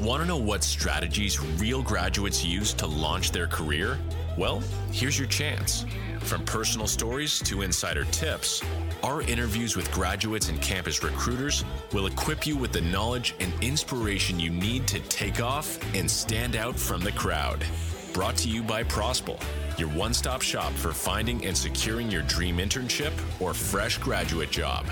Want to know what strategies real graduates use to launch their career? Well, here's your chance. From personal stories to insider tips, our interviews with graduates and campus recruiters will equip you with the knowledge and inspiration you need to take off and stand out from the crowd. Brought to you by Prosple, your one stop shop for finding and securing your dream internship or fresh graduate job.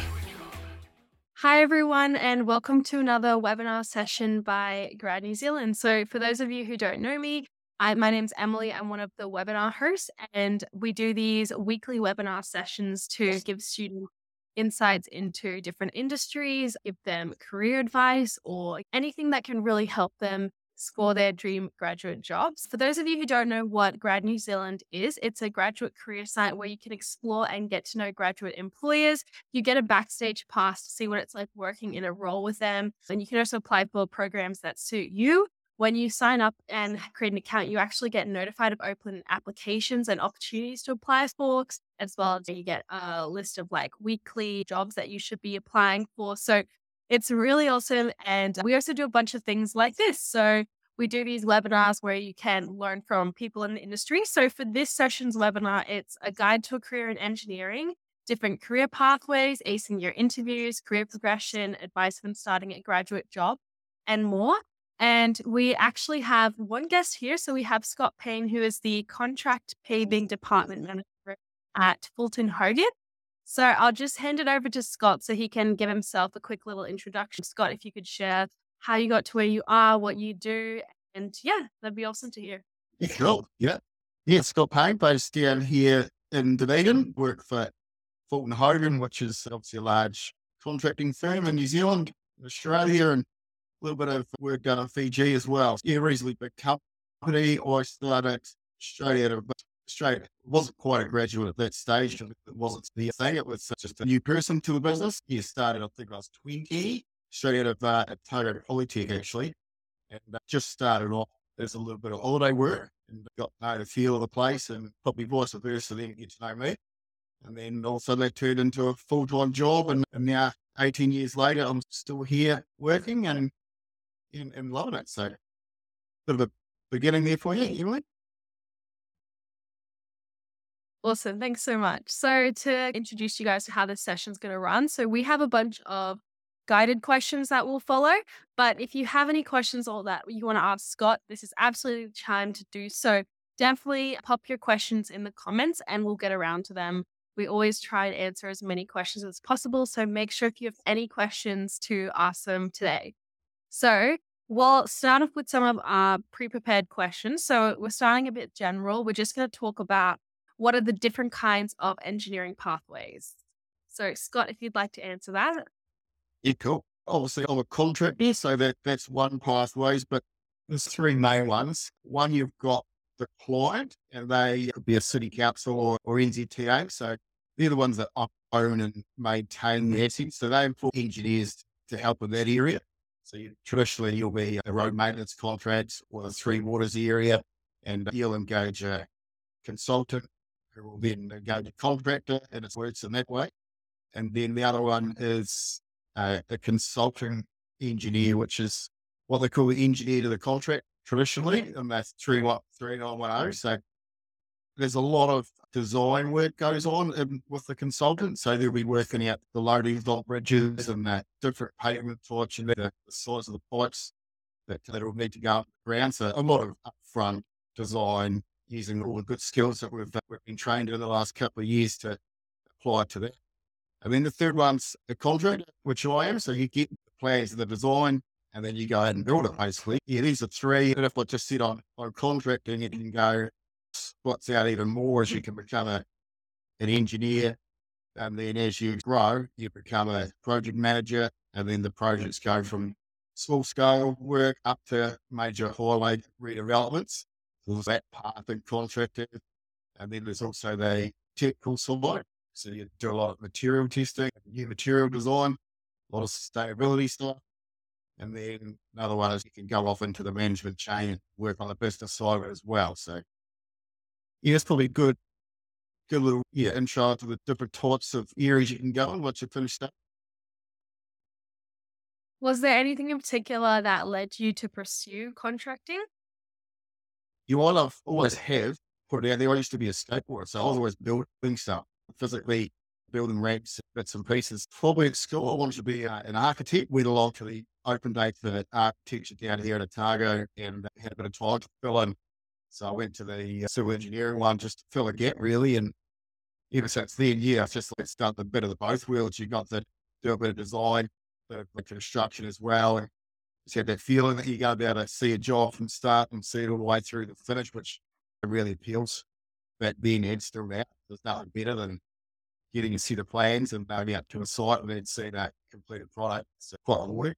Hi, everyone, and welcome to another webinar session by Grad New Zealand. So, for those of you who don't know me, I, my name's Emily. I'm one of the webinar hosts, and we do these weekly webinar sessions to give students insights into different industries, give them career advice, or anything that can really help them score their dream graduate jobs. For those of you who don't know what Grad New Zealand is, it's a graduate career site where you can explore and get to know graduate employers. You get a backstage pass to see what it's like working in a role with them. And you can also apply for programs that suit you. When you sign up and create an account, you actually get notified of open applications and opportunities to apply for, as well as you get a list of like weekly jobs that you should be applying for. So it's really awesome. And we also do a bunch of things like this. So we do these webinars where you can learn from people in the industry. So for this session's webinar, it's a guide to a career in engineering, different career pathways, acing your interviews, career progression, advice when starting a graduate job, and more. And we actually have one guest here. So we have Scott Payne, who is the contract paving department manager at Fulton Hogan. So I'll just hand it over to Scott so he can give himself a quick little introduction. Scott, if you could share how you got to where you are, what you do, and yeah, that'd be awesome to hear. Yeah, cool. Yeah. Yeah, Scott Payne, based down here in Dunedin, work for Fulton Hogan, which is obviously a large contracting firm in New Zealand, Australia, and a little bit of work done in Fiji as well. Yeah, reasonably big company. I started of Australia. wasn't quite a graduate at that stage. It wasn't the thing. It was just a new person to the business. He started, I think I was 20, straight out of uh, Otago Polytech, actually. And uh, just started off as a little bit of holiday work and got to know the feel of the place and probably vice versa, then get to know me. And then also that turned into a full time job. And, and, now, 18 years later, I'm still here working and, and, and loving it. So, bit of a beginning there for you, Emily. Awesome. Thanks so much. So, to introduce you guys to how this session's going to run, so we have a bunch of guided questions that will follow. But if you have any questions or that you want to ask Scott, this is absolutely the time to do so. Definitely pop your questions in the comments and we'll get around to them. We always try and answer as many questions as possible. So make sure if you have any questions to ask them today. So we'll start off with some of our pre prepared questions. So we're starting a bit general. We're just going to talk about what are the different kinds of engineering pathways. So, Scott, if you'd like to answer that. Yeah, cool. Obviously, I'm a contractor, so that, that's one pathways, but there's three main ones. One, you've got the client, and they could be a city council or, or NZTA. So they're the ones that own and maintain the assets. So they employ engineers to help in that area. So you, traditionally, you'll be a road maintenance contract or the Three Waters area, and you'll engage a consultant who will then go to contractor, and it works in that way. And then the other one is uh, a consulting engineer, which is what they call the engineer to the contract traditionally, and that's three what three nine one zero. So there's a lot of design work goes on in, with the consultant. So they'll be working out the loading dock bridges and the different pavement types and the, the size of the pipes that that will need to go up the ground. So a lot of upfront design using all the good skills that we've, we've been trained in the last couple of years to apply to that. And then the third one's the contract, which I am. So you get the plans, the design, and then you go ahead and build it basically. Yeah, these are three. And if I just sit on, on contracting, it can go spots out even more as you can become a, an engineer. And then as you grow, you become a project manager. And then the projects go from small scale work up to major highway redevelopments. That path in contracting. And then there's also the technical side, so you do a lot of material testing, new material design, a lot of sustainability stuff. And then another one is you can go off into the management chain and work on the business side as well. So yeah, it's probably good, good little yeah, intro to the different types of areas you can go in once you finish that. Was there anything in particular that led you to pursue contracting? You all have always have put it out there. I used to be a skateboarder, so I was always building stuff, physically building ramps, bits and pieces. Probably at school, I wanted to be uh, an architect. Went along to the open day for architecture down here at Otago and had a bit of time to fill in. So I went to the uh, civil engineering one just to fill a gap, really. And ever since then, yeah, I've just like, done a bit of the both worlds. You got to do a bit of design, the, the construction as well. And just had that feeling that you're going to be able to see a job from start and see it all the way through the finish, which really appeals. But being head still out, there's nothing better than getting a set of plans and going out to a site and then seeing that completed product. It's quite rewarding.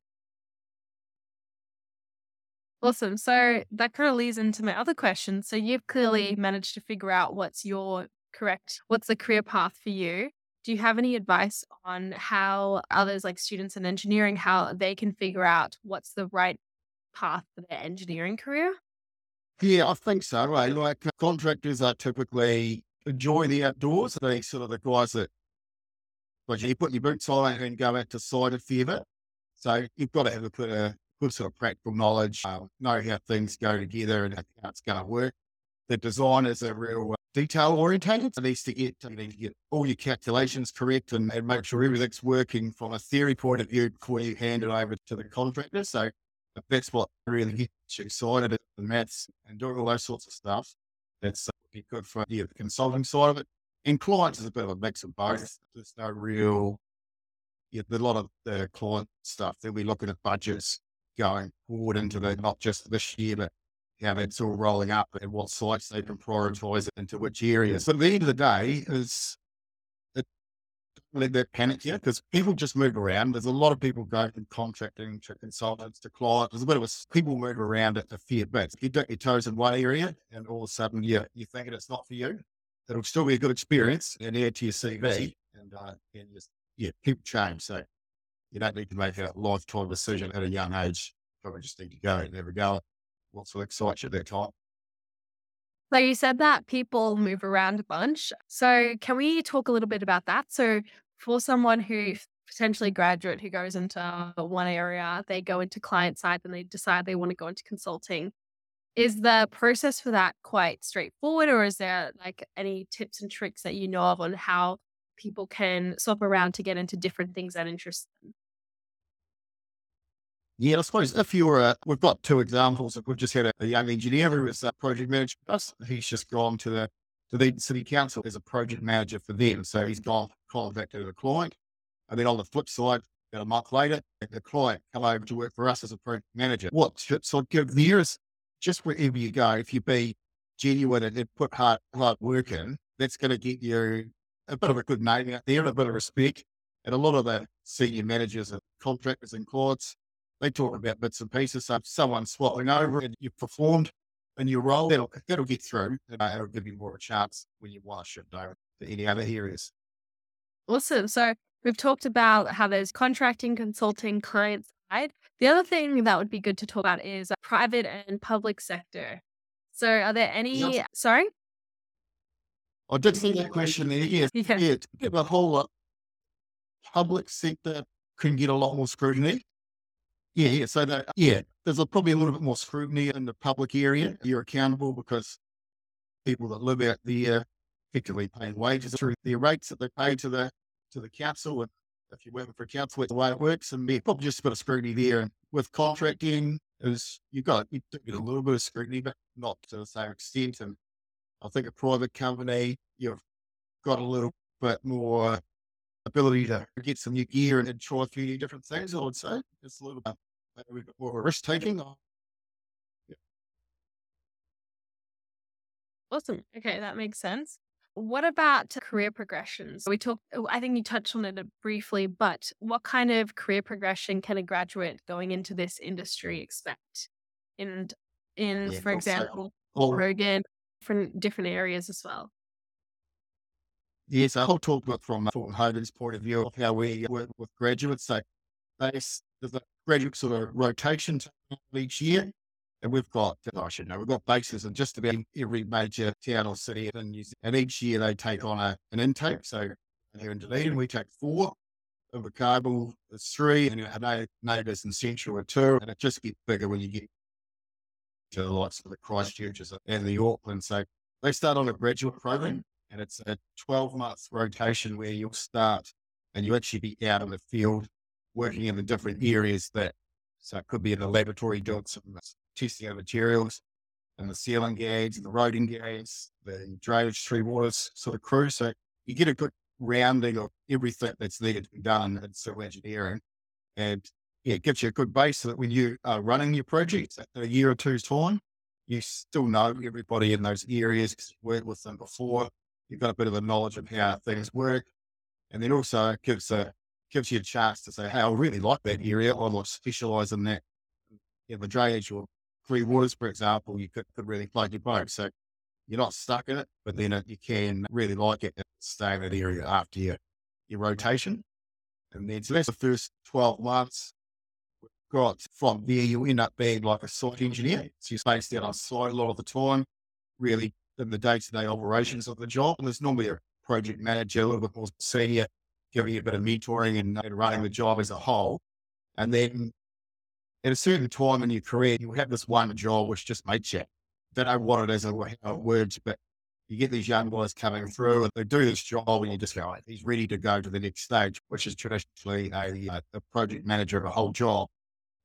Awesome. So that kind of leads into my other question. So you've clearly mm-hmm. managed to figure out what's your correct, what's the career path for you. Do you have any advice on how others, like students in engineering, how they can figure out what's the right path for their engineering career? Yeah, I think so. Right? Like uh, contractors are typically enjoy the outdoors. They sort of the guys that, well, you put your boots on and go out to site a bit. So you've got to have a bit of good sort of practical knowledge, uh, know how things go together and how it's going to work. The design is a real uh, detail orientated. It needs to get you need to get all your calculations correct and, and make sure everything's working from a theory point of view before you hand it over to the contractor. So that's what really gets you excited the maths and doing all those sorts of stuff. That's uh, be good for yeah, the consulting side of it. And clients is a bit of a mix of both. There's no real, yeah, a lot of the client stuff. They'll be looking at budgets going forward into the not just this year, but how that's all rolling up and what sites they can prioritize into which areas. But at the end of the day, is it let that panic you because people just move around. There's a lot of people going from contracting to consultants to clients. There's a bit of a people move around at a fair bit. You dip your toes in one area and all of a sudden you you're thinking it's not for you. It'll still be a good experience and add to your CV and uh, and just yeah, people change. So you don't need to make a lifetime decision at a young age. Probably just need to go and never go. What's what excites you at time? So you said that people move around a bunch. So can we talk a little bit about that? So for someone who potentially graduate who goes into one area, they go into client side, and they decide they want to go into consulting. Is the process for that quite straightforward, or is there like any tips and tricks that you know of on how people can swap around to get into different things that interest them? Yeah, I suppose if you're, uh, we've got two examples. We've just had a, a young engineer who was a project manager us. He's just gone to the to the city council as a project manager for them. So he's gone contacted the client, and then on the flip side, about a month later, the client come over to work for us as a project manager. What tips I'd give there is just wherever you go, if you be genuine and put hard hard work in, that's going to get you a bit of a good name out there, a bit of respect. And a lot of the senior managers and contractors and clients, they talk about bits and pieces. So if someone's swapping over and you've performed in your role, that'll, that'll get through. And uh, it'll give you more of a chance when you want to shift over to any other areas. Awesome. So we've talked about how there's contracting, consulting, client side. The other thing that would be good to talk about is uh, private and public sector. So are there any, yes. sorry? I did see that question there. Yes. Yeah. yeah. yeah the whole uh, public sector can get a lot more scrutiny. Yeah, yeah. So that yeah, there's a, probably a little bit more scrutiny in the public area. You're accountable because people that live out there effectively paying wages through the rates that they pay to the to the council. And if you're working for a council, it's the way it works. And yeah, probably just a bit of scrutiny there. And with contracting, is you got you get a little bit of scrutiny, but not to the same extent. And I think a private company, you've got a little bit more ability to get some new gear and try a few new different things. I would say it's a little bit more risk taking. Yeah. Awesome. Okay, that makes sense. What about career progressions? We talked, oh, I think you touched on it briefly, but what kind of career progression can a graduate going into this industry expect? In, in yeah, for example, Rogan, different different areas as well. Yes, I'll talk about from Fulton Hogan's point of view of how we work with graduates. So there's a graduate sort of rotation each year. And we've got, oh, I should know, we've got bases in just about every major town or city in New Zealand. And each year they take on a, an intake. So here in Dunedin, we take four. Invercargill is three, and our neighbours in Central are two, and it just gets bigger when you get to the likes of the Christchurches and the Auckland. So they start on a graduate program, and it's a 12 month rotation where you'll start and you actually be out in the field working in the different areas that, so it could be in the laboratory doing some uh, testing of materials and the sealing gags and the roading gags, the drainage three waters sort of crew. So you get a good rounding of everything that's needed to be done in civil engineering. And yeah, it gives you a good base so that when you are running your project a year or two's time, you still know everybody in those areas because you've worked with them before. You've got a bit of a knowledge of how things work. And then also it gives a gives you a chance to say, hey, I really like that area. I want to specialize in that. In the drainage or three waters, for example, you could, could really plug your boat. So you're not stuck in it, but then it, you can really like it and stay in that area after your, your rotation. And then, so that's the first 12 months. We've got from there, you end up being like a site engineer. So you're spaced out on site a lot of the time, really in the day to day operations of the job. And there's normally a project manager, a little bit more senior, giving a bit of mentoring and, running the job as a whole. And then at a certain time in your career, you have this one job which just makes you don't know what it is or how it works, but you get these young guys coming through and they do this job and you just go, oh, he's ready to go to the next stage, which is traditionally a, a project manager of a whole job.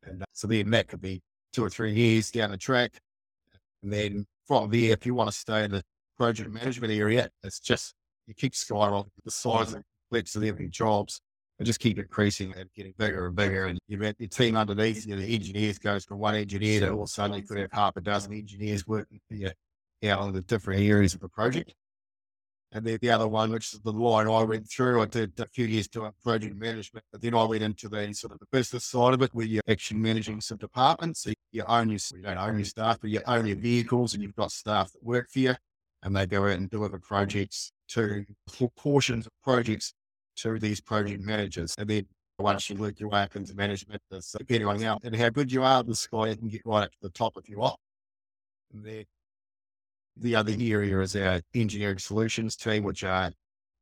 And uh, so then that could be two or three years down the track. And then from there, if you want to stay in the project management area, it's just, you keep skyrocketing the size and of your jobs and just keep increasing and getting bigger and bigger. And you've got your team underneath you, the engineers goes from one engineer to all of a sudden you could have half a dozen engineers working for you out on the different areas of the project. And then the other one, which is the line I went through, I did a few years doing project management, but then I went into the sort of the business side of it where you're actually managing some departments. So you own your, you don't own your staff, but you own your vehicles and you've got staff that work for you and they go out and deliver projects to portions of projects to these project managers. And then once you work your way up into management, uh, depending on how and how good you are, the sky can get right up to the top if you want. And then the other area is our engineering solutions team, which are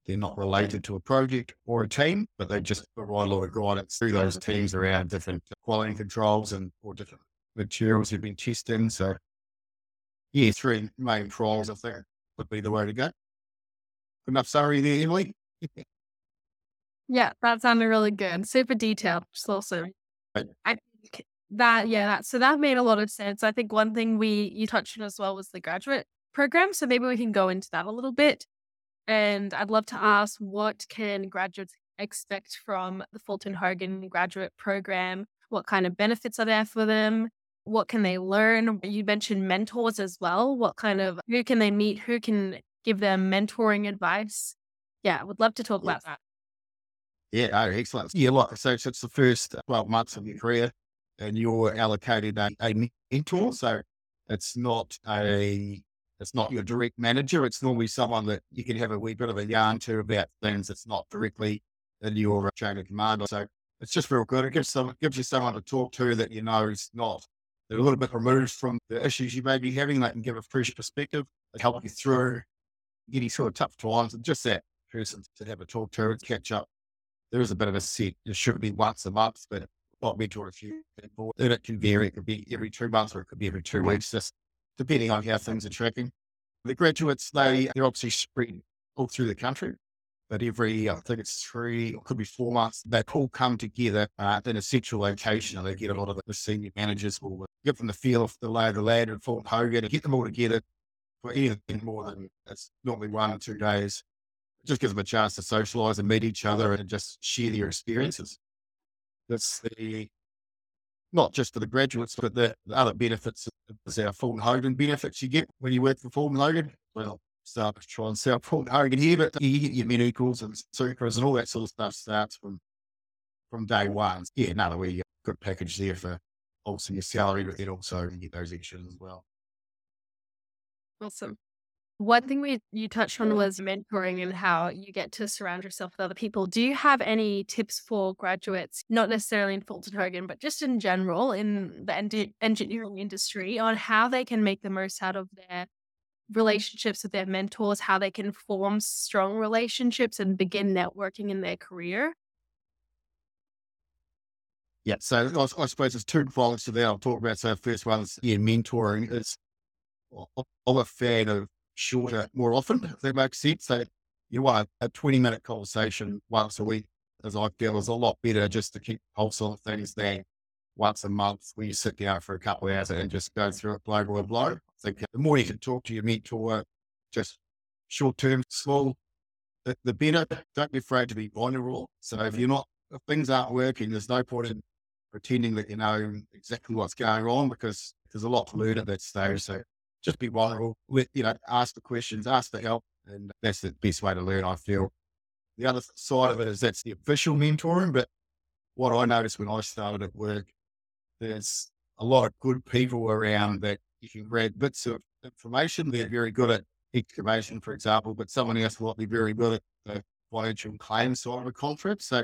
they're not related to a project or a team, but they just provide a lot of guidance through those teams around different quality controls and or different materials you've been testing. So yeah, three main prongs I think would be the way to go. Enough summary there, Emily. Yeah, that sounded really good. Super detailed. Just awesome. Right. I think that yeah, that so that made a lot of sense. I think one thing we you touched on as well was the graduate program. So maybe we can go into that a little bit. And I'd love to ask what can graduates expect from the Fulton Hogan graduate program? What kind of benefits are there for them? What can they learn? You mentioned mentors as well. What kind of who can they meet? Who can give them mentoring advice? Yeah, I would love to talk about that. Yeah, oh, excellent. Yeah, like so, so it's the first 12 months of your career and you're allocated a, a mentor. So it's not a, it's not your direct manager. It's normally someone that you can have a wee bit of a yarn to about things that's not directly in your chain of command. So it's just real good. It gives some, gives you someone to talk to that you know is not, they're a little bit removed from the issues you may be having. They can give a fresh perspective, they help you through any sort of tough times and just that person to have a talk to, and catch up there is a bit of a set. It should be once a month, but not mentor a few people. And it can vary. It could be every two months or it could be every two weeks, just depending on how things are tracking. The graduates, they, they're obviously spread all through the country, but every, I think it's three, or could be four months, they all come together uh, in a central location and they get a lot of the senior managers will give them the feel of the lay of the land and Fulton Hogan and get them all together for anything more than it's normally one or two days just gives them a chance to socialize and meet each other and just share their experiences. That's the not just for the graduates, but the, the other benefits is our Fulton Hogan benefits you get when you work for Fulton Hogan. Well, start to try and sell Fulton Hogan here, but you get your medicals and supers and all that sort of stuff starts from from day one. Yeah, another way you good package there for also your salary, but then also you get those extras as well. Awesome. One thing we you touched on mm-hmm. was mentoring and how you get to surround yourself with other people. Do you have any tips for graduates, not necessarily in Fulton Hogan, but just in general in the en- engineering industry, on how they can make the most out of their relationships with their mentors, how they can form strong relationships and begin networking in their career? Yeah, so I, I suppose there's two to that I'll talk about. So first one is yeah, mentoring. Is I'm a fan of shorter more often, that makes sense. So you want a 20 minute conversation once a week, as I feel is a lot better just to keep pulse on things than once a month where you sit down for a couple of hours and just go through it blow by blow. I think the more you can talk to your mentor, just short term, small, the, the better. Don't be afraid to be vulnerable. So if you're not, if things aren't working, there's no point in pretending that you know exactly what's going on because there's a lot to learn at that stage. So just be vulnerable, let, you know, ask the questions, ask for help. And that's the best way to learn, I feel. The other side of it is that's the official mentoring. But what I noticed when I started at work, there's a lot of good people around that if you can grab bits of information. They're very good at excavation, for example, but someone else will be very good at the financial claim side of a contract. So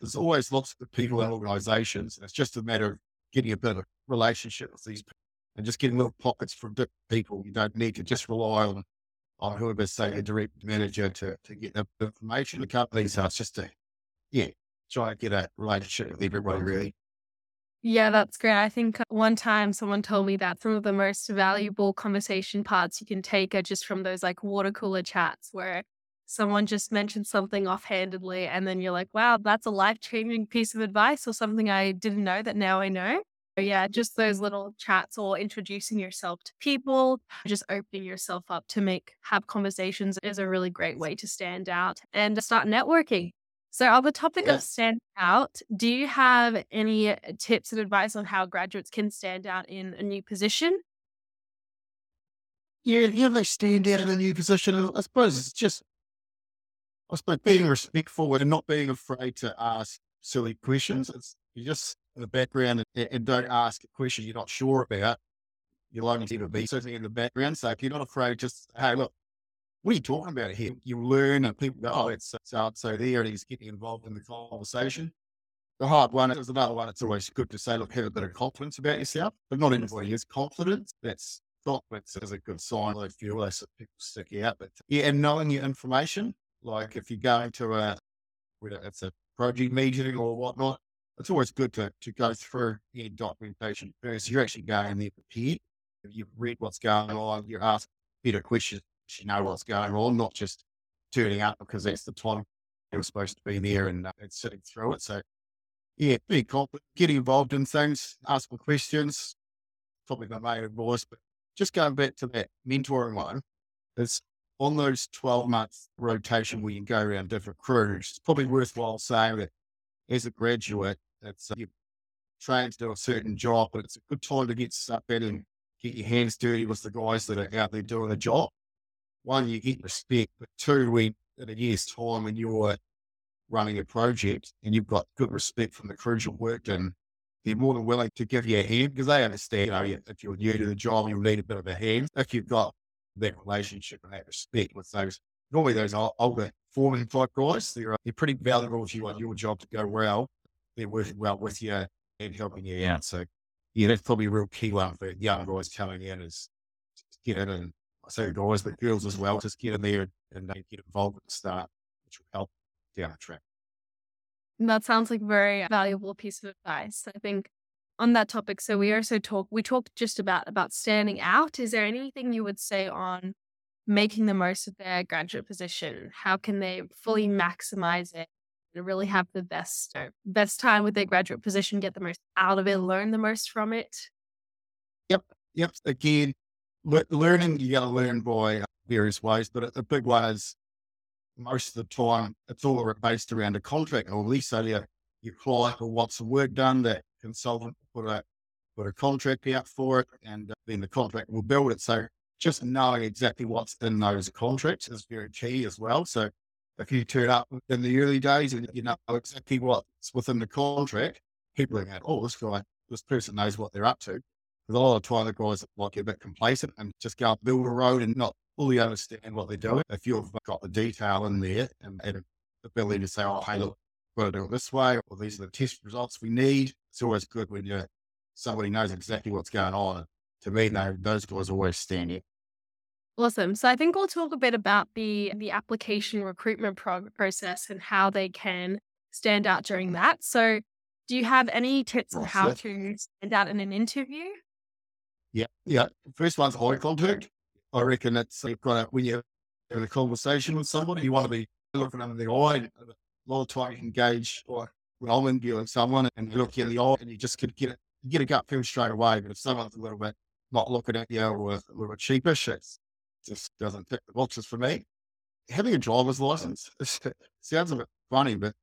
there's always lots of people and organizations. And it's just a matter of getting a better relationship with these people and just getting little pockets from different people. You don't need to just rely on on whoever's say a direct manager to, to get the information. The company, so it's just to, yeah, try and get a relationship with everyone, really. Yeah, that's great. I think uh, one time someone told me that some of the most valuable conversation parts you can take are just from those like water cooler chats where someone just mentions something offhandedly and then you're like, wow, that's a life changing piece of advice or something I didn't know that now I know. Yeah, just those little chats or introducing yourself to people, just opening yourself up to make have conversations is a really great way to stand out and start networking. So, on the topic of stand out, do you have any tips and advice on how graduates can stand out in a new position? Yeah, yeah, they stand out in a new position. I suppose it's just, I suppose being respectful and not being afraid to ask silly questions. It's you just the background and, and, don't ask a question you're not sure about, you'll only ever be sitting in the background. So if you're not afraid, just, hey, look, what are you talking about here? You learn and people go, oh, oh. it's so and so there, and he's getting involved in the conversation. The hard one is another one. It's always good to say, look, have a bit of confidence about yourself, but not everybody is confident. That's confidence is a good sign. I feel less people stick out, but yeah, and knowing your information, like if you're going to a, whether it's a project meeting or whatnot, it's always good to, to go through any documentation first. You're actually going there prepared. You've read what's going on, you're asked better questions, you know what's going on, not just turning up because that's the time you're supposed to be there and, uh, and sitting through it. So, yeah, be confident, get involved in things, ask for questions. Probably my main advice, but just going back to that mentoring one, is on those 12 month rotation where you go around different crews, it's probably worthwhile saying that as a graduate, it's uh, you trained to do a certain job, but it's a good time to get stuck in and get your hands dirty with the guys that are out there doing the job. One, you get respect, but two, when in a year's time when you're running a project and you've got good respect from the crew you worked in, they're more than willing to give you a hand because they understand, you know, if you're new to the job, you'll need a bit of a hand. If you've got that relationship and that respect with those, normally those older forming type guys. They're, uh, they're pretty valuable if you want your job to go well. They're working well with you and helping you out. So, yeah, that's probably a real key one for young guys coming in is get in and I say guys, but girls as well, just get in there and, and uh, get involved at the start, which will help down the track. That sounds like a very valuable piece of advice. I think on that topic, so we also talk we talked just about about standing out. Is there anything you would say on making the most of their graduate position? How can they fully maximize it and really have the best uh, best time with their graduate position, get the most out of it, learn the most from it? Yep, yep. Again, le- learning you got to learn by uh, various ways, but the big one is most of the time it's all based around a contract, or at least so your your client or wants some work done. That consultant put a put a contract out for it, and uh, then the contract will build it. So just knowing exactly what's in those contracts is very key as well. So if you turn up in the early days and you know exactly what's within the contract, people are going, oh, this guy, this person knows what they're up to. Because a lot of the time the guys like a bit complacent and just go and build a road and not fully understand what they're doing. If you've got the detail in there and, and the ability to say, oh, hey, look, we've got to do it this way, or these are the test results we need. It's always good when you somebody knows exactly what's going on. To me, those guys always stand out. Awesome. So I think we'll talk a bit about the the application recruitment pro- process and how they can stand out during mm-hmm. that. So Do you have any tips on how to stand out in an interview? Yeah, yeah. First one's eye contact. I reckon that's you've got to, when you're having a conversation with somebody, you want to be looking them in the eye. A lot of time you can gauge, like when I'm interviewing someone and you look in the eye and you just could get it, get a gut feel straight away. But if someone's a little bit not looking at you or a little bit sheepish, it just doesn't tick the boxes for me. Having a driver's license sounds a bit funny, but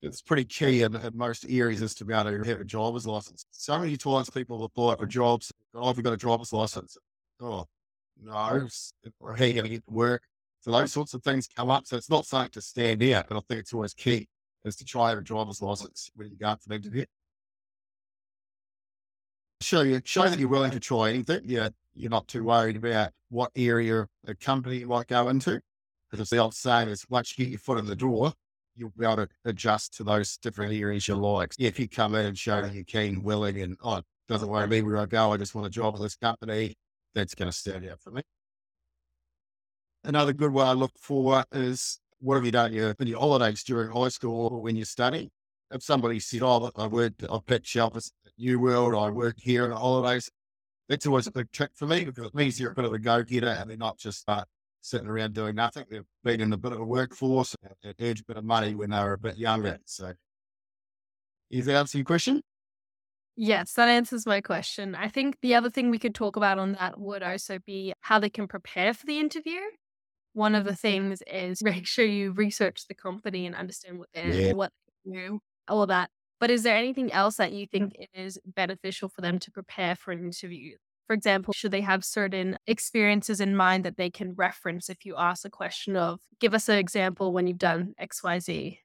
it's pretty key in, in, most areas is to be able to have a driver's license. So many times people apply for jobs, oh, have you got a driver's license? Oh, no, or how are you going to get to work? So those sorts of things come up. So it's not something to stand out, but I think it's always key is to try have a driver's license when you go for an interview. Show you, show that you're willing to try anything. Yeah, you're not too mm-hmm. worried about what area a company you might go into. Because the old saying is once you get your foot in the door, you'll be able to adjust to those different areas you like. If you come in and show that you're keen, willing, and oh, it doesn't worry me where I go, I just want a job with this company, that's going to stand out for me. Another good way I look for is what have you done your, in your holidays during high school or when you're studying? If somebody said, Oh, I worked, I've at New World, I worked here on the holidays, that's always a big trick for me because it means you're a bit of a go getter and they're not just uh, sitting around doing nothing. They've been in a bit of a workforce and earned a bit of money when they were a bit younger. So, is that answer your question? Yes, that answers my question. I think the other thing we could talk about on that would also be how they can prepare for the interview. One of the things is make sure you research the company and understand what they're yeah. what they do, all of that. But is there anything else that you think is beneficial for them to prepare for an interview? For example, should they have certain experiences in mind that they can reference if you ask a question of, give us an example when you've done XYZ?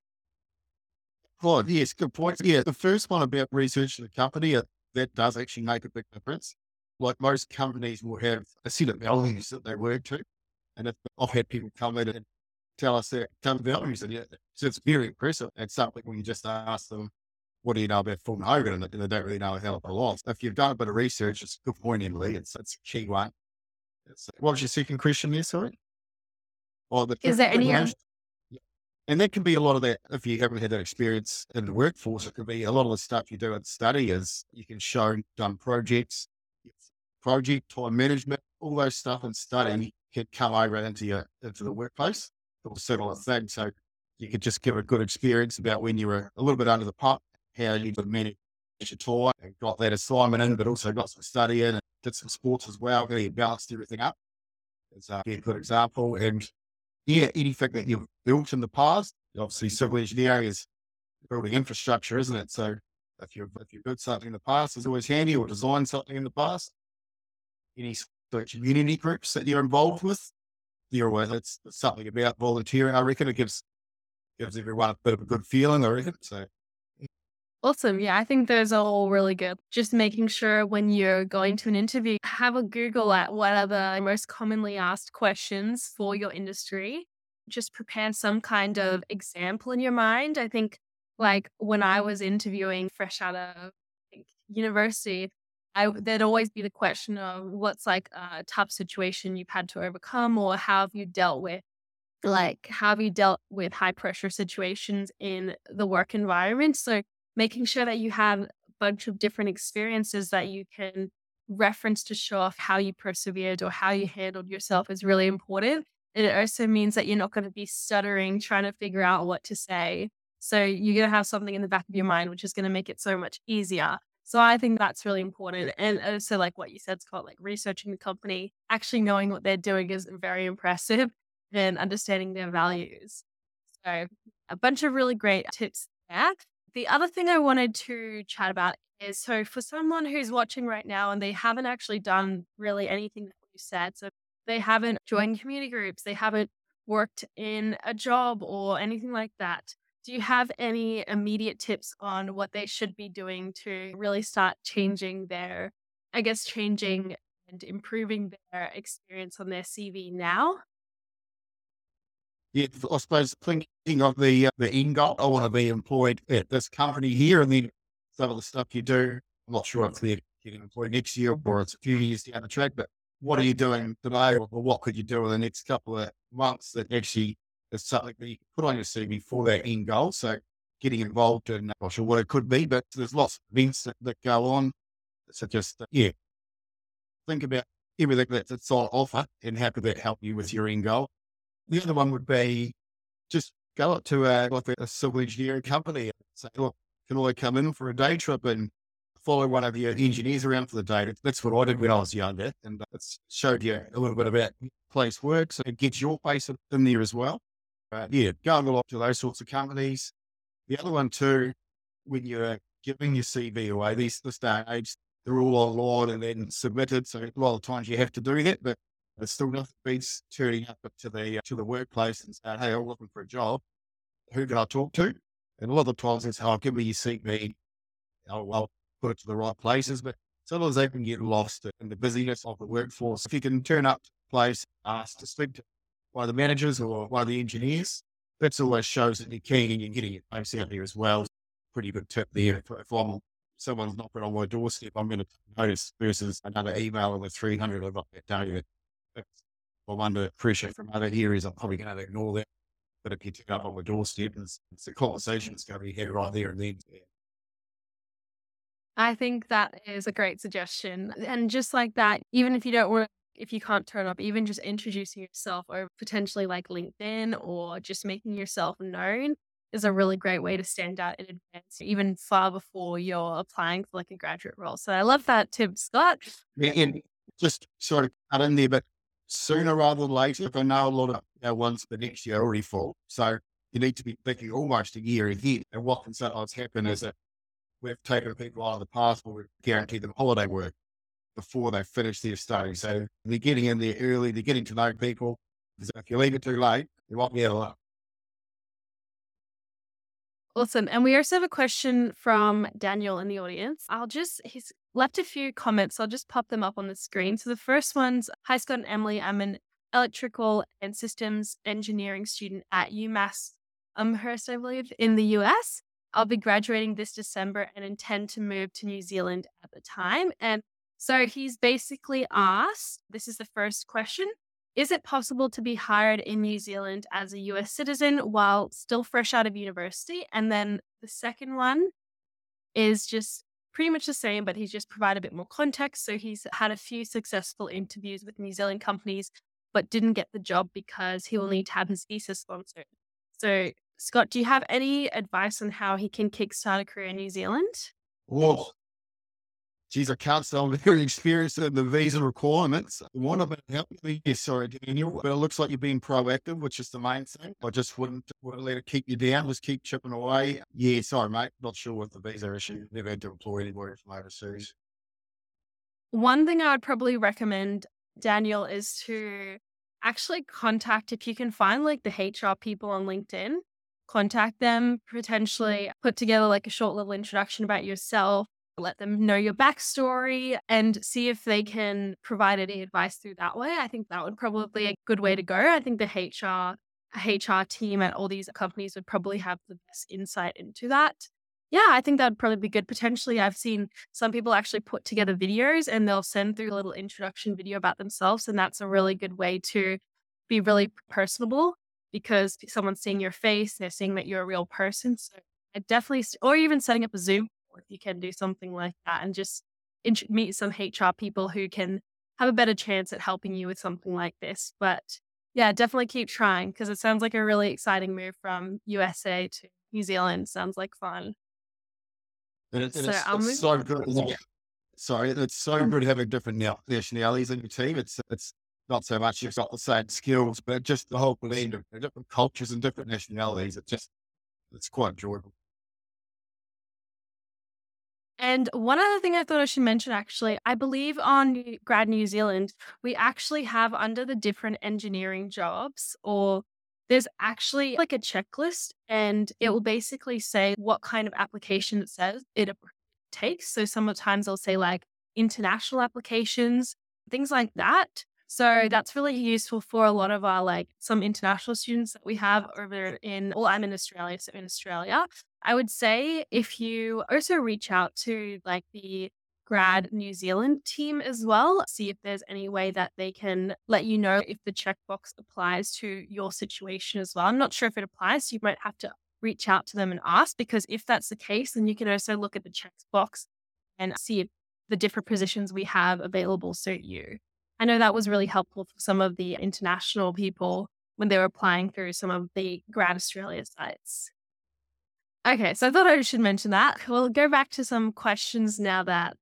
Oh, yes, good point. Yeah, the first one about researching the company, uh, that does actually make a big difference. Like most companies will have a set of values that they work to. And if I've had people come in and tell us their company values, and yeah, so it's very impressive. It's something when you just ask them, what do you know about Fulton Hogan? And they don't really know a hell of a lot. If you've done a bit of research, it's a good point, Emily. It's, it's a key one. It's, what was your second question there? Sorry. Well, the, Is there any? And that can be a lot of that. If you haven't had that experience in the workforce, it could be a lot of the stuff you do at study is you can show done projects, project time management, all those stuff in study can come over into your into the workplace or similar thing. So you could just give a good experience about when you were a little bit under the pump how you would manage your tour and got that assignment in, but also got some study in and did some sports as well, really balanced everything up. It's a good example. And yeah, anything that you've built in the past, obviously civil engineering is building infrastructure, isn't it? So if you've, if you've built something in the past, it's always handy or designed something in the past. Any sort of community groups that you're involved with, with, it's, it's something about volunteering. I reckon it gives, gives everyone a bit of a good feeling, I reckon. So Awesome. Yeah, I think those are all really good. Just making sure when you're going to an interview, have a Google at what are the most commonly asked questions for your industry. Just prepare some kind of example in your mind. I think, like when I was interviewing fresh out of university, I, there'd always be the question of what's like a tough situation you've had to overcome, or how have you dealt with like how have you dealt with high pressure situations in the work environment so making sure that you have a bunch of different experiences that you can reference to show off how you persevered or how you handled yourself is really important. And it also means that you're not going to be stuttering trying to figure out what to say. So you're going to have something in the back of your mind, which is going to make it so much easier. So I think that's really important. And also, like what you said, Scott, like researching the company, actually knowing what they're doing is very impressive and understanding their values. So a bunch of really great tips there. The other thing I wanted to chat about is so for someone who's watching right now and they haven't actually done really anything that you said, so they haven't mm-hmm. joined community groups, they haven't worked in a job or anything like that. Do you have any immediate tips on what they should be doing to really start changing their, I guess, changing and improving their experience on their CV now? yeah, I suppose thinking of the uh, the end goal, I want to be employed at this company here, and then some of the stuff you do. I'm not sure if they're getting employed next year or it's a few years down the track, but what are you doing today, or, what could you do in the next couple of months that actually is something that you put on your CV for that end goal? So getting involved in, I'm not sure what it could be, but there's lots of events that, that go on. So just, uh, yeah, think about everything that that's on offer and how could that help you with your end goal. The other one would be just go up to a, like a civil engineering company and say, look, can I come in for a day trip and follow one of your engineers around for the day? That's what I did when I was younger. And it showed you a little bit about place works and get your face in there as well. Uh, yeah, going along to those sorts of companies. The other one too, when you're giving your CV away, these this day and age, they're all online and then submitted. So a lot of times you have to do that, but there's still nothing beats turning up to the uh, to the workplace and saying, "Hey, I'm looking for a job. Who can I talk to?" And a lot of times it's, "Oh, give me your CV. I'll, I'll put it to the right places." But sometimes they can get lost in the busyness of the workforce. If you can turn up to a place, ask to speak to of the managers or by the engineers, that's always shows that you're keen and you're getting your face out there as well. Pretty good tip there. If, I'm someone's knocking on my doorstep, I'm going to notice versus another email with 300 I've got that day. If I'm under pressure from other areas, I'm probably going to ignore that. But if you turn up on my doorstep, it's, it's a conversation that's going to be had right there and then. I think that is a great suggestion. And just like that, even if you don't work, if you can't turn up, even just introducing yourself or potentially like LinkedIn or just making yourself known is a really great way to stand out in advance, even far before you're applying for like a graduate role. So I love that tip, Scott. And just sort of cut in there, but mm-hmm. sooner rather than later, I know a lot of our ones for next year already full. So you need to be thinking almost a year ahead. And what can sometimes happen is that we've taken people out of the past, but we've guaranteed them holiday work before they finish their study. So they're getting in there early, they're getting to know people. Because if you leave it too late, you won't be able to Awesome. And we also have a question from Daniel in the audience. I'll just, he's left a few comments. I'll just pop them up on the screen. So the first one's Hi, Scott and Emily. I'm an electrical and systems engineering student at UMass Amherst, I believe, in the US. I'll be graduating this December and intend to move to New Zealand at the time. And so he's basically asked this is the first question is it possible to be hired in New Zealand as a US citizen while still fresh out of university? And then the second one is just pretty much the same, but he's just provided a bit more context. So he's had a few successful interviews with New Zealand companies, but didn't get the job because he will mm-hmm. need to have his visa sponsored. So, Scott, do you have any advice on how he can kickstart a career in New Zealand? Well, can't say I'm very experienced in the visa requirements. One of it helped me. Sorry, Daniel, but it looks like you're being proactive, which is the main thing. I just wouldn't, wouldn't let it keep you down. Just keep chipping away. Yeah, sorry, mate. Not sure what the visa issue. Never had to employ anybody from overseas. One thing I would probably recommend, Daniel, is to actually contact if you can find like the HR people on LinkedIn, contact them, potentially put together like a short little introduction about yourself let them know your backstory and see if they can provide any advice through that way. I think that would probably a good way to go. I think the HR HR team at all these companies would probably have the best insight into that. Yeah, I think that would probably be good. Potentially, I've seen some people actually put together videos and they'll send through a little introduction video about themselves. And that's a really good way to be really personable because someone's seeing your face, they're seeing that you're a real person. So I definitely, or even setting up a Zoom if you can do something like that and just int- meet some HR people who can have a better chance at helping you with something like this. But yeah, definitely keep trying because it sounds like a really exciting move from USA to New Zealand. Sounds like fun. And, it, and so it's, it's so good. Yeah. Sorry, it's so good having different nationalities in your team. It's it's not so much you've got the same skills, but just the whole blend of different cultures and different nationalities. It's just it's quite enjoyable. And one other thing I thought I should mention actually, I believe on Grad New Zealand, we actually have under the different engineering jobs, or there's actually like a checklist, and it will basically say what kind of application it says it takes. So sometimes they'll say like international applications, things like that. So mm-hmm. that's really useful for a lot of our like some international students that we have over in, well, I'm in Australia, so in Australia. I would say if you also reach out to like the grad New Zealand team as well, see if there's any way that they can let you know if the checkbox applies to your situation as well. I'm not sure if it applies, so you might have to reach out to them and ask because if that's the case, then you can also look at the checkbox and see if the different positions we have available suit you. I know that was really helpful for some of the international people when they were applying through some of the Grad Australia sites. Okay, so I thought I should mention that. We'll go back to some questions now that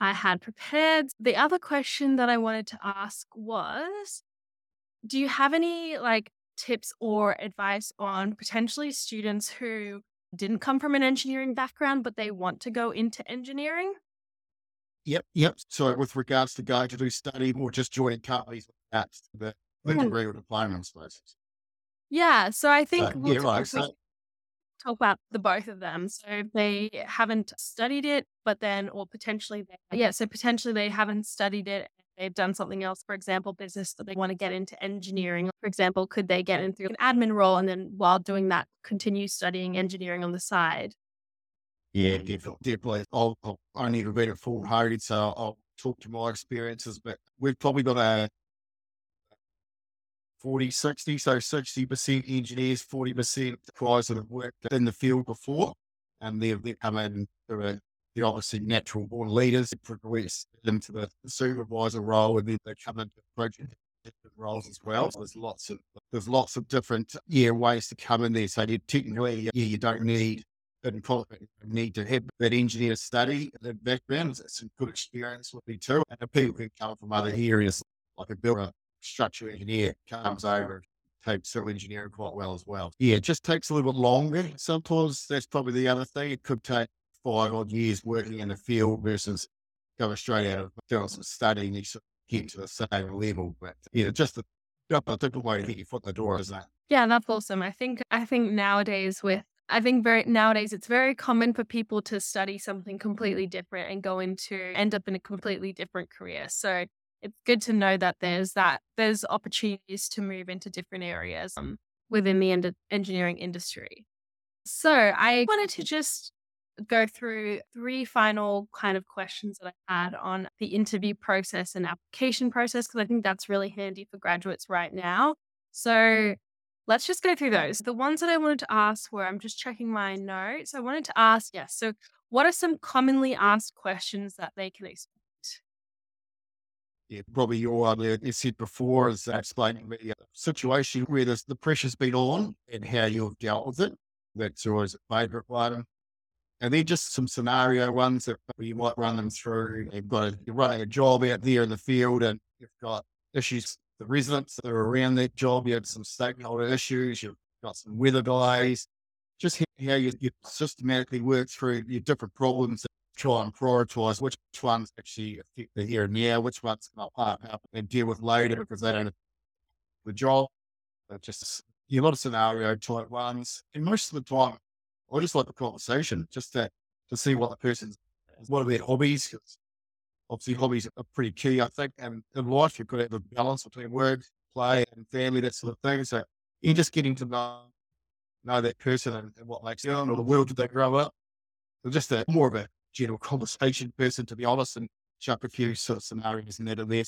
I had prepared. The other question that I wanted to ask was Do you have any like tips or advice on potentially students who didn't come from an engineering background, but they want to go into engineering? Yep, yep. So with regards to going to do study or just joining companies at the degree or diploma, I suppose. Yeah. So I think we'll yeah, right. So, talk about the both of them. So they haven't studied it, but then, or potentially, they, yeah, so potentially they haven't studied it. They've done something else, for example, business, but they want to get into engineering. For example, could they get into an admin role and then while doing that, continue studying engineering on the side? yeah, definitely. I'll, I'll only have been at Fulton Hogan, so I'll talk to my experiences, but we've probably got a 40, 60, so 60% engineers, 40% guys that have worked in the field before, and they've, they've come in a, they're obviously natural born leaders, they progress into the supervisor role, and then they come into project roles as well. So there's lots of there's lots of different yeah ways to come in there. So you technically yeah you don't need need to have that engineer study background. It's a good experience with me too. And people can come from other areas like a builder, structural engineer oh, comes over takes civil engineering quite well as well. Yeah, it just takes a little bit longer. Sometimes that's probably the other thing. It could take five odd years working in the field versus go straight out of doing some studying. You sort of get to the same level. But yeah, just a, a different way to get your foot in the door, is that? Yeah, that's awesome. I think I think nowadays with I think very nowadays it's very common for people to study something completely different and go into end up in a completely different career. So it's good to know that there's that there's opportunities to move into different areas um, within the en- engineering industry. So I wanted to just go through three final kind of questions that I had on the interview process and application process because I think that's really handy for graduates right now. So let's just go through those. The ones that I wanted to ask were I'm just checking my notes. I wanted to ask, yes. So, what are some commonly asked questions that they can expect? Probably your there you said before is explaining the uh, situation where there's, the pressure's been on and how you've dealt with it. That's always a favourite one. And then just some scenario ones that you might run them through. You've got a, you're running a job out there in the field and you've got issues, the residents that are around that job. You have some stakeholder issues. You've got some weather delays. Just how you, you systematically work through your different problems and prioritize which ones actually affect the here and now, which ones can I up and deal with later because they don't the job. But just a lot of scenario type ones. And most of the time, I just like the conversation just to, to see what the person's, what are their hobbies. obviously, hobbies are pretty key, I think. And in life, you've got to have a balance between work, play, and family, that sort of thing. So you're just getting to know, know that person and, and what makes them or the world that they grow up. So just a more of a general conversation person, to be honest, and chuck a few sort of scenarios in there and there.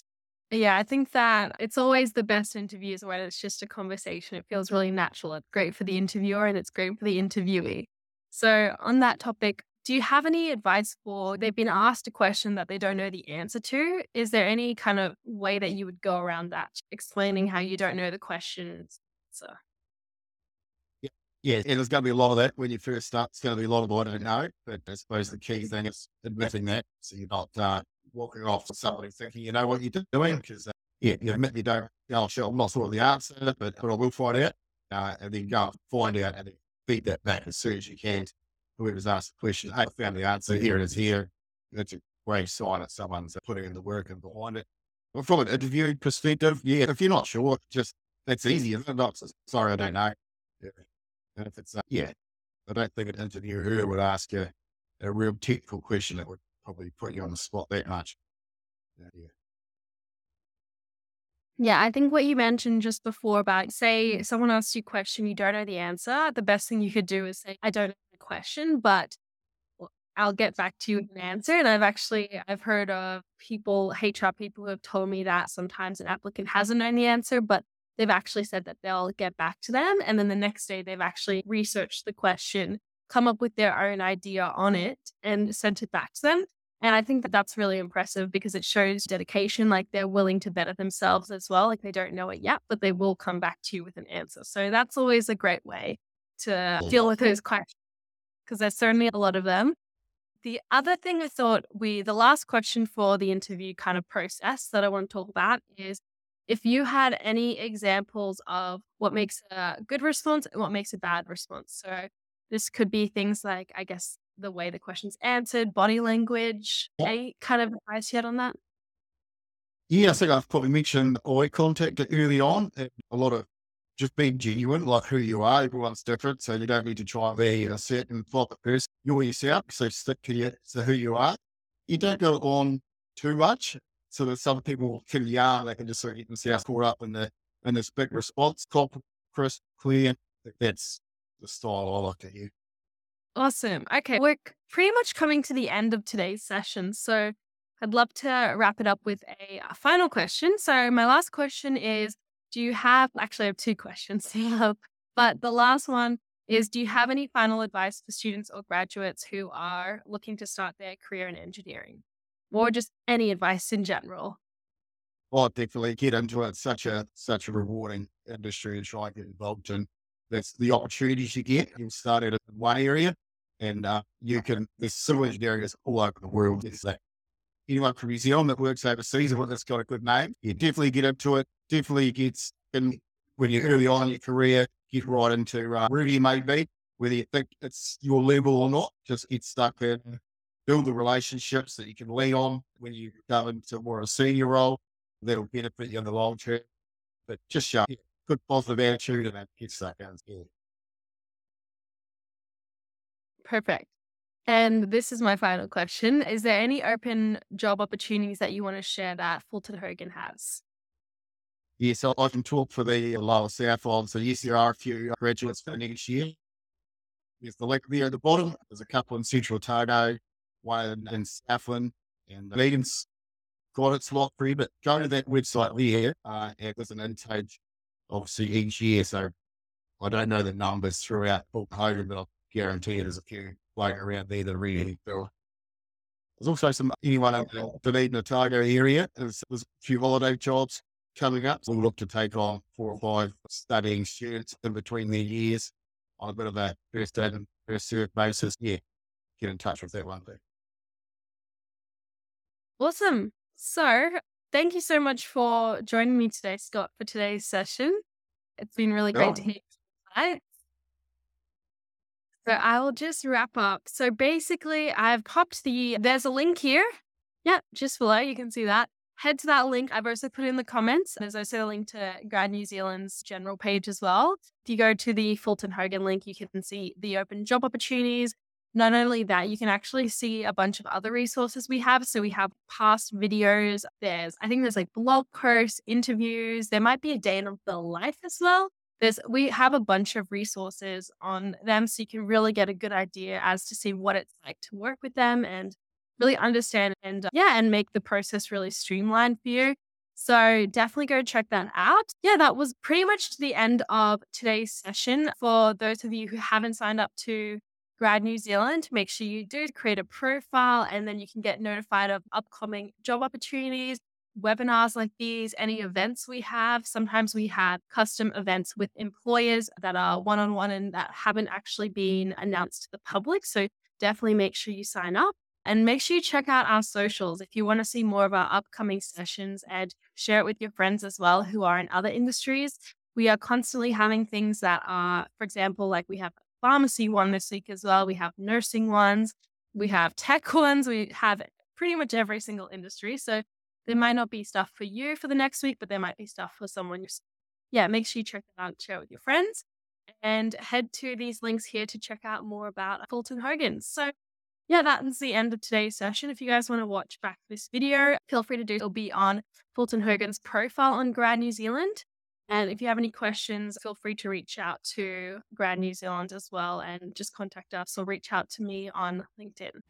Yeah, I think that it's always the best interviews when it's just a conversation. It feels really natural. It's great for the interviewer and it's great for the interviewee. So, on that topic, do you have any advice for they've been asked a question that they don't know the answer to? Is there any kind of way that you would go around that, explaining how you don't know the questions? So, Yeah, and there's going to be a lot of that when you first start. It's going to be a lot of I don't know, but I suppose the key thing is admitting that, so you're not uh, walking off to somebody thinking you know what you're doing because uh, yeah, you admit you don't. Oh, sure, I'm not sure of the answer, but, but I will find out, uh, and then go find out and feed that back as soon as you can. Whoever's asked the question, hey, I found the answer. Here it is. Here, that's a great sign that someone's putting in the work and behind it. From an interview perspective, yeah, if you're not sure, just that's easy. Isn't it? Not sorry, I don't know. Yeah. And if it's, uh, yeah, I don't think an interviewer would ask you a real technical question that would probably put you on the spot that much. Yeah. yeah. yeah, I think what you mentioned just before about say someone asks you a question, you don't know the answer. The best thing you could do is say, I don't know the question, but I'll get back to you with an answer. And I've actually I've heard of people, HR people who have told me that sometimes an applicant hasn't known the answer, but they've actually said that they'll get back to them. And then the next day, they've actually researched the question, come up with their own idea on it, and sent it back to them. And I think that that's really impressive because it shows dedication, like they're willing to better themselves as well. Like they don't know it yet, but they will come back to you with an answer. So that's always a great way to deal with those questions because there's certainly a lot of them. The other thing I thought we, the last question for the interview kind of process that I want to talk about is if you had any examples of what makes a good response and what makes a bad response. So this could be things like, I guess, the way the question's answered, body language. Yeah. Any kind of advice yet on that? Yeah, I think I've probably mentioned eye contact early on. A lot of just being genuine, like who you are. Everyone's different, so you don't need to try and be a certain type of person. You're yourself, so stick to, your, to who you are. You don't go on too much, so that some people can yarn. They can just sort of even see themselves caught up in the in this big response. Clear. That's the style I like to use. Awesome. Okay. We're pretty much coming to the end of today's session. So I'd love to wrap it up with a, a final question. So, my last question is Do you have, actually, I have two questions but the last one is Do you have any final advice for students or graduates who are looking to start their career in engineering or just any advice in general? Well, definitely get into it. It's such a such a rewarding industry and try and get involved in. That's the opportunities you get. You start at one area and uh, you can, there's civil engineering all over the world. There's that anyone from New Zealand that works overseas or that's got a good name, you definitely get into it. Definitely gets in when you're early on in your career, get right into uh, wherever you may be, whether you think it's your level or not, just get stuck there. Build the relationships that you can lean on when you go into more a senior role. That'll benefit you in the long term. But just show good positive attitude and that gets stuck down. Yeah. Perfect. And this is my final question. Is there any open job opportunities that you want to share that Fulton Hogan has? Yes, I can talk for the uh, lower South Island. So, yes, there are a few graduates for next year. There's the link there at the bottom. There's a couple in Central Otago, one in Southland, and the meetings got its lot free. But go to that website there. Uh, there's an intake, obviously, each year. So, I don't know the numbers throughout Fulton Hogan, but I'll guarantee there's a few floating around there that are really fill. There's also some anyone in the Dunedin Otago area. There's, there's a few holiday jobs coming up. So we'll look to take on four or five studying students in between their years on a bit of a first in, first served basis. Yeah, get in touch with that one thing. Awesome. So thank you so much for joining me today, Scott, for today's session. It's been really great to hear tonight. So I will just wrap up. So basically, I've popped the, there's a link here. Yeah, just below. You can see that. Head to that link. I've also put in the comments. There's also a link to Grad New Zealand's general page as well. If you go to the Fulton Hogan link, you can see the open job opportunities. Not only that, you can actually see a bunch of other resources we have. So we have past videos. There's, I think there's like blog posts, interviews. There might be a day in the life as well there's we have a bunch of resources on them so you can really get a good idea as to see what it's like to work with them and really understand and uh, yeah and make the process really streamlined for you so definitely go check that out yeah that was pretty much the end of today's session for those of you who haven't signed up to grad new zealand make sure you do create a profile and then you can get notified of upcoming job opportunities webinars like these, any events we have. Sometimes we have custom events with employers that are one on one and that haven't actually been announced to the public. So definitely make sure you sign up and make sure you check out our socials if you want to see more of our upcoming sessions and share it with your friends as well who are in other industries. We are constantly having things that are, for example, like we have pharmacy one this week as well. We have nursing ones, we have tech ones, we have pretty much every single industry. So there might not be stuff for you for the next week, but there might be stuff for someone. Yeah, make sure you check that out, share with your friends, and head to these links here to check out more about Fulton Hogan. So, yeah, that's the end of today's session. If you guys want to watch back this video, feel free to do. It'll be on Fulton Hogan's profile on Grad New Zealand. And if you have any questions, feel free to reach out to Grad New Zealand as well and just contact us or reach out to me on LinkedIn.